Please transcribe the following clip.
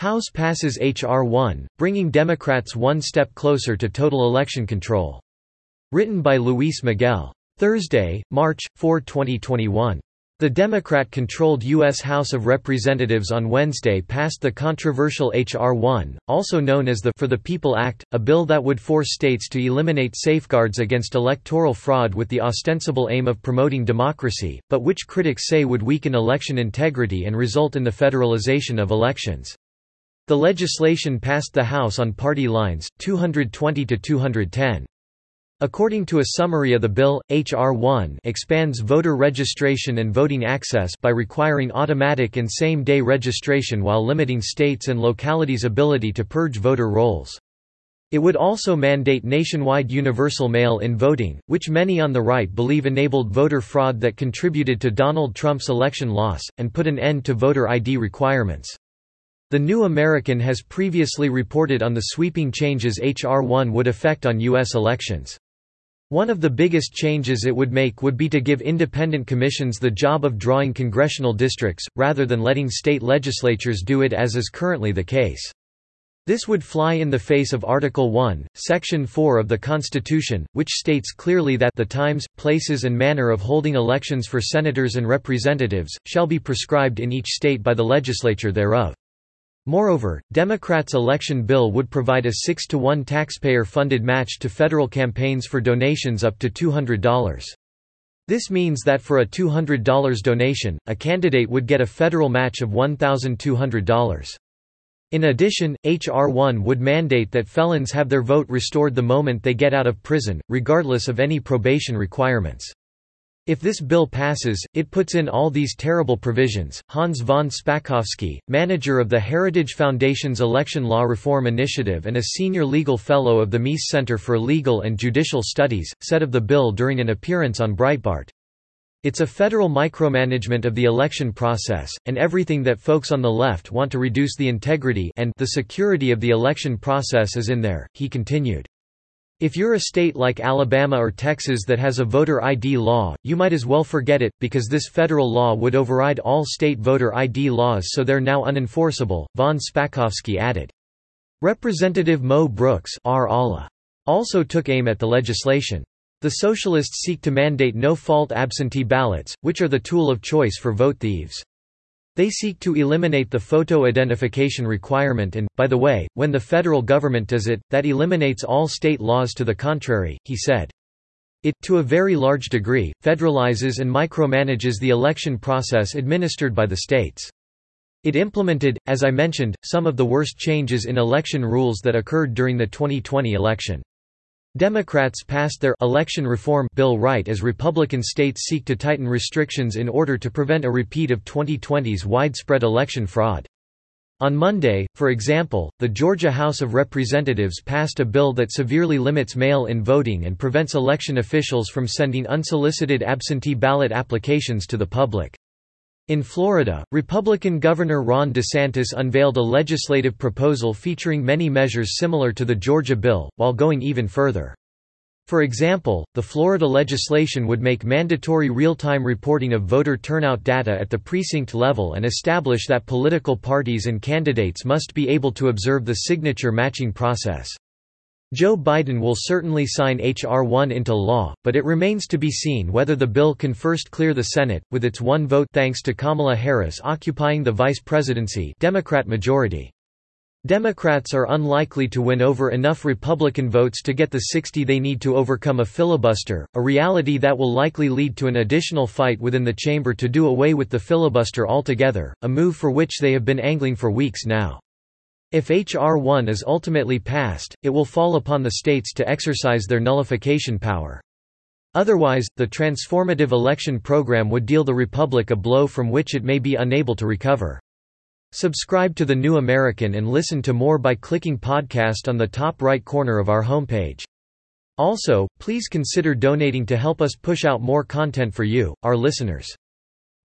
House passes H.R. 1, bringing Democrats one step closer to total election control. Written by Luis Miguel. Thursday, March 4, 2021. The Democrat-controlled U.S. House of Representatives on Wednesday passed the controversial H.R. 1, also known as the For the People Act, a bill that would force states to eliminate safeguards against electoral fraud with the ostensible aim of promoting democracy, but which critics say would weaken election integrity and result in the federalization of elections. The legislation passed the House on party lines, 220 to 210. According to a summary of the bill, H.R. 1 expands voter registration and voting access by requiring automatic and same-day registration while limiting states' and localities' ability to purge voter rolls. It would also mandate nationwide universal mail-in voting, which many on the right believe enabled voter fraud that contributed to Donald Trump's election loss, and put an end to voter ID requirements. The New American has previously reported on the sweeping changes H.R. 1 would affect on U.S. elections. One of the biggest changes it would make would be to give independent commissions the job of drawing congressional districts, rather than letting state legislatures do it as is currently the case. This would fly in the face of Article 1, Section 4 of the Constitution, which states clearly that the times, places and manner of holding elections for senators and representatives, shall be prescribed in each state by the legislature thereof. Moreover, Democrats' election bill would provide a 6 to 1 taxpayer-funded match to federal campaigns for donations up to $200. This means that for a $200 donation, a candidate would get a federal match of $1,200. In addition, H.R. 1 would mandate that felons have their vote restored the moment they get out of prison, regardless of any probation requirements. If this bill passes, it puts in all these terrible provisions. Hans von Spakovsky, manager of the Heritage Foundation's Election Law Reform Initiative and a senior legal fellow of the Meese Center for Legal and Judicial Studies, said of the bill during an appearance on Breitbart. It's a federal micromanagement of the election process, and everything that folks on the left want to reduce the integrity and the security of the election process is in there, he continued. If you're a state like Alabama or Texas that has a voter ID law, you might as well forget it, because this federal law would override all state voter ID laws so they're now unenforceable, von Spakovsky added. Representative Mo Brooks also took aim at the legislation. The socialists seek to mandate no-fault absentee ballots, which are the tool of choice for vote thieves. They seek to eliminate the photo identification requirement and, by the way, when the federal government does it, that eliminates all state laws to the contrary, he said. It, to a very large degree, federalizes and micromanages the election process administered by the states. It implemented, as I mentioned, some of the worst changes in election rules that occurred during the 2020 election. Democrats passed their election reform bill right as Republican states seek to tighten restrictions in order to prevent a repeat of 2020's widespread election fraud. On Monday, for example, the Georgia House of Representatives passed a bill that severely limits mail-in voting and prevents election officials from sending unsolicited absentee ballot applications to the public. In Florida, Republican Governor Ron DeSantis unveiled a legislative proposal featuring many measures similar to the Georgia bill, while going even further. For example, the Florida legislation would make mandatory real-time reporting of voter turnout data at the precinct level and establish that political parties and candidates must be able to observe the signature matching process. Joe Biden will certainly sign H.R. 1 into law, but it remains to be seen whether the bill can first clear the Senate, with its one vote thanks to Kamala Harris occupying the vice presidency Democrat majority. Democrats are unlikely to win over enough Republican votes to get the 60 they need to overcome a filibuster, a reality that will likely lead to an additional fight within the chamber to do away with the filibuster altogether, a move for which they have been angling for weeks now. If H.R. 1 is ultimately passed, it will fall upon the states to exercise their nullification power. Otherwise, the transformative election program would deal the Republic a blow from which it may be unable to recover. Subscribe to The New American and listen to more by clicking podcast on the top right corner of our homepage. Also, please consider donating to help us push out more content for you, our listeners.